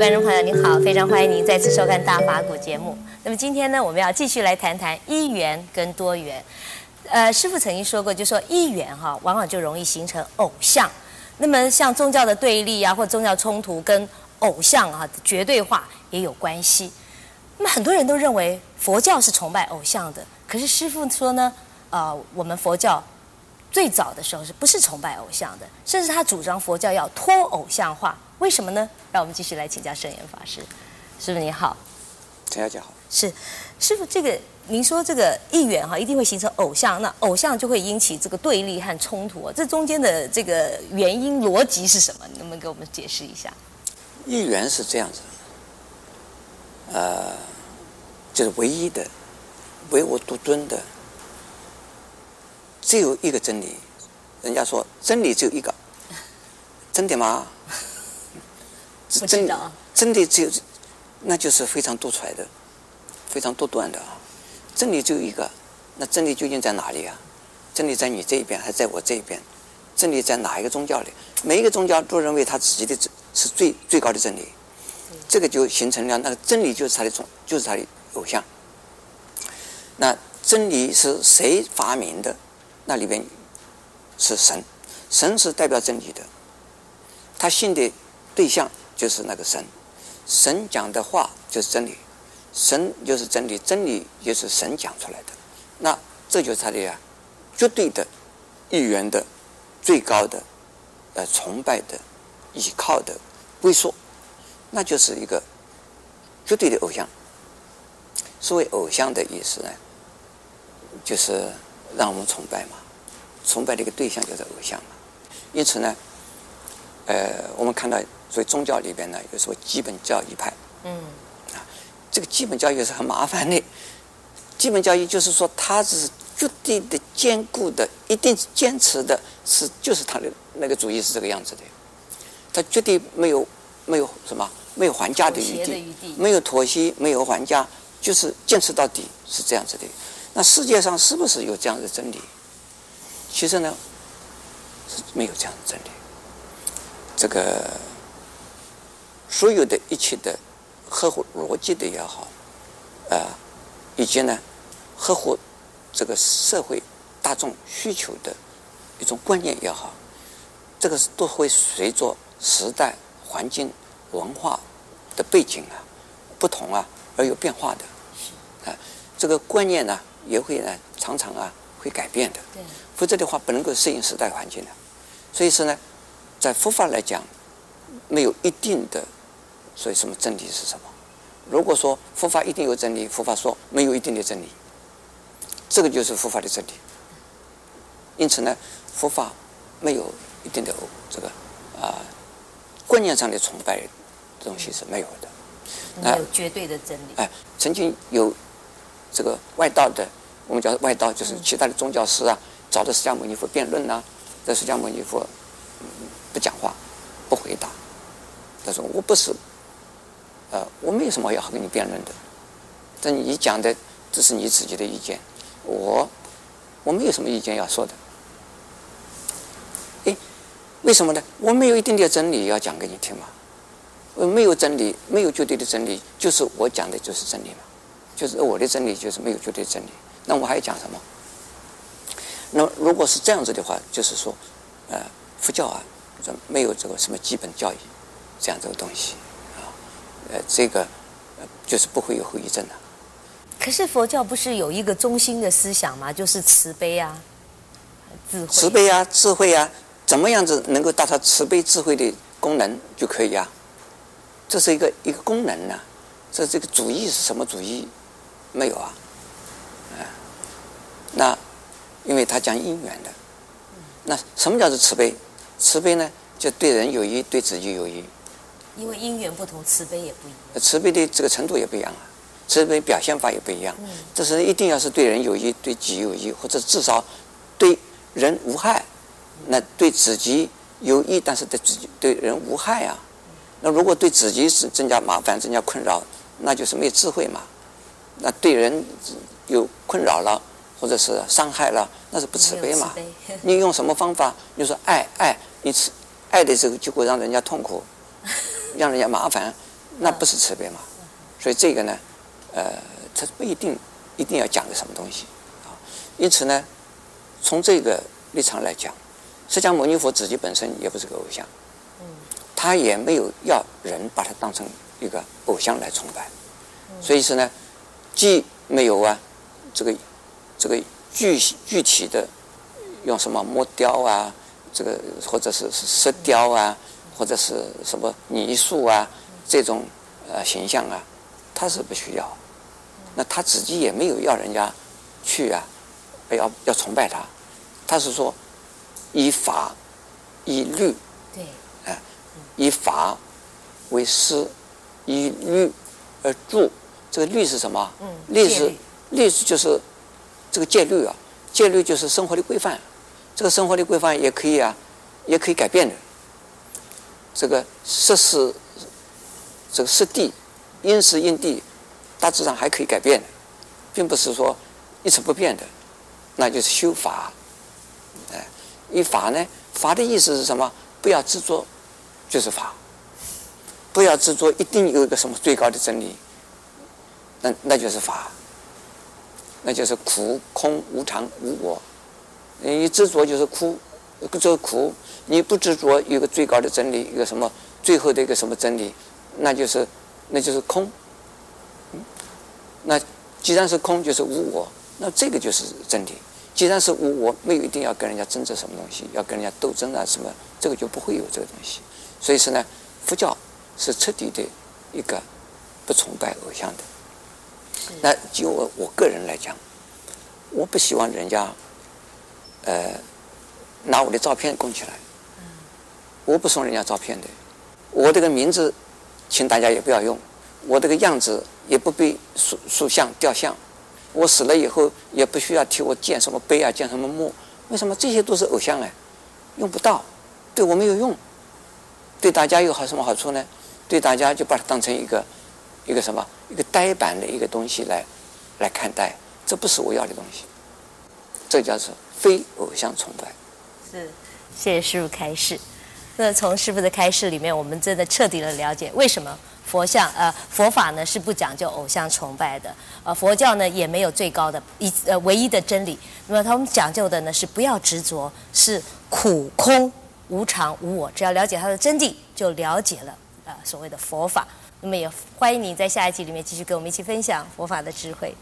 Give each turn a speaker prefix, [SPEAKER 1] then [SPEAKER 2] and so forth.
[SPEAKER 1] 观众朋友，您好，非常欢迎您再次收看《大法古》节目。那么今天呢，我们要继续来谈谈一元跟多元。呃，师父曾经说过，就说一元哈，往往就容易形成偶像。那么像宗教的对立啊，或宗教冲突，跟偶像啊绝对化也有关系。那么很多人都认为佛教是崇拜偶像的，可是师父说呢，呃，我们佛教最早的时候是不是崇拜偶像的？甚至他主张佛教要脱偶像化。为什么呢？让我们继续来请教圣严法师。师傅你好，
[SPEAKER 2] 陈小姐好。
[SPEAKER 1] 是，师傅，这个您说这个议员哈，一定会形成偶像，那偶像就会引起这个对立和冲突啊。这中间的这个原因逻辑是什么？能不能给我们解释一下？
[SPEAKER 2] 议员是这样子，呃，就是唯一的、唯我独尊的，只有一个真理。人家说真理只有一个，真的吗？
[SPEAKER 1] 不知道，
[SPEAKER 2] 真理只有，那就是非常多出来的，非常多段的啊。真理只有一个，那真理究竟在哪里啊？真理在你这一边，还是在我这一边？真理在哪一个宗教里？每一个宗教都认为他自己的是最最高的真理，这个就形成了那个真理就是他的宗，就是他的偶像。那真理是谁发明的？那里边是神，神是代表真理的，他信的对象。就是那个神，神讲的话就是真理，神就是真理，真理就是神讲出来的，那这就是他的呀，绝对的、一元的、最高的、呃崇拜的、依靠的、归宿，那就是一个绝对的偶像。所谓偶像的意思呢，就是让我们崇拜嘛，崇拜的一个对象就是偶像嘛。因此呢，呃，看到。所以宗教里边呢，有说基本教义派，嗯，啊，这个基本教义是很麻烦的。基本教义就是说，它是绝对的、坚固的，一定坚持的，是就是他的那个主义是这个样子的。他绝对没有没有什么，没有还价的余地，没有妥协，没有还价，就是坚持到底，是这样子的。那世界上是不是有这样的真理？其实呢，是没有这样的真理。这个。所有的一切的合乎逻辑的也好，啊，以及呢，合乎这个社会大众需求的一种观念也好，这个是都会随着时代环境文化的背景啊不同啊而有变化的，啊，这个观念呢也会呢常常啊会改变的，否则的话不能够适应时代环境的。所以说呢，在佛法来讲，没有一定的。所以，什么真理是什么？如果说佛法一定有真理，佛法说没有一定的真理，这个就是佛法的真理。因此呢，佛法没有一定的这个啊观念上的崇拜东西是没有的。
[SPEAKER 1] 没有绝对的真理。
[SPEAKER 2] 哎，曾经有这个外道的，我们叫外道，就是其他的宗教师啊，找的释迦牟尼佛辩论呐，在释迦牟尼佛讲话，不回答，他说我不是。呃，我没有什么要和你辩论的，但你讲的只是你自己的意见，我我没有什么意见要说的。哎，为什么呢？我没有一定的真理要讲给你听嘛。我没有真理，没有绝对的真理，就是我讲的就是真理嘛，就是我的真理就是没有绝对真理。那我还要讲什么？那如果是这样子的话，就是说，呃，佛教啊，没有这个什么基本教育这样这个东西啊。呃，这个呃，就是不会有后遗症的。
[SPEAKER 1] 可是佛教不是有一个中心的思想吗？就是慈悲啊，智慧。
[SPEAKER 2] 慈悲啊，智慧啊，怎么样子能够达到慈悲智慧的功能就可以啊？这是一个一个功能呢、啊。这这个主义是什么主义？没有啊。啊，那因为他讲因缘的。那什么叫做慈悲？慈悲呢，就对人有益，对自己有益。
[SPEAKER 1] 因为因缘不同，慈悲也不一样。
[SPEAKER 2] 慈悲的这个程度也不一样啊，慈悲表现法也不一样。这是一定要是对人有益，对己有益，或者至少对人无害。那对自己有益，但是对自己对人无害啊。那如果对自己是增加麻烦、增加困扰，那就是没有智慧嘛。那对人有困扰了，或者是伤害了，那是不慈悲嘛。你用什么方法？你说爱爱，你慈爱的时候，结果让人家痛苦。让人家麻烦，那不是慈悲嘛？所以这个呢，呃，它不一定一定要讲个什么东西啊。因此呢，从这个立场来讲，释迦牟尼佛自己本身也不是个偶像，他也没有要人把他当成一个偶像来崇拜。所以说呢，既没有啊，这个这个具具体的用什么木雕啊，这个或者是石雕啊，或者是什么泥塑啊这种呃形象啊，他是不需要。那他自己也没有要人家去啊，要要崇拜他。他是说以法以律，
[SPEAKER 1] 对，
[SPEAKER 2] 哎，以法为师，以律而著。这个律是什么？律是律是就是这个戒律啊，戒律就是生活的规范。这个生活的规范也可以啊，也可以改变的。这个设施，这个时地，因时因地，大致上还可以改变的，并不是说一成不变的。那就是修法。哎，以法呢，法的意思是什么？不要执着，就是法。不要执着，一定有一个什么最高的真理。那那就是法，那就是苦空无常无我。你执着就是苦，就是苦；你不执着，有个最高的真理，一个什么最后的一个什么真理，那就是那就是空。那既然是空，就是无我，那这个就是真理。既然是无我，没有一定要跟人家争执什么东西，要跟人家斗争啊什么，这个就不会有这个东西。所以说呢，佛教是彻底的一个不崇拜偶像的。那就我我个人来讲，我不希望人家，呃，拿我的照片供起来。我不送人家照片的，我这个名字，请大家也不要用，我这个样子也不必塑塑像雕像，我死了以后也不需要替我建什么碑啊，建什么墓，为什么这些都是偶像呢？用不到，对我没有用，对大家有好什么好处呢？对大家就把它当成一个。一个什么？一个呆板的一个东西来来看待，这不是我要的东西。这叫做非偶像崇拜。
[SPEAKER 1] 是，谢谢师傅开示。那从师傅的开示里面，我们真的彻底的了解为什么佛像呃佛法呢是不讲究偶像崇拜的。呃，佛教呢也没有最高的一呃唯一的真理。那么他们讲究的呢是不要执着，是苦空无常无我。只要了解它的真谛，就了解了呃所谓的佛法。那么也欢迎你在下一集里面继续跟我们一起分享佛法的智慧。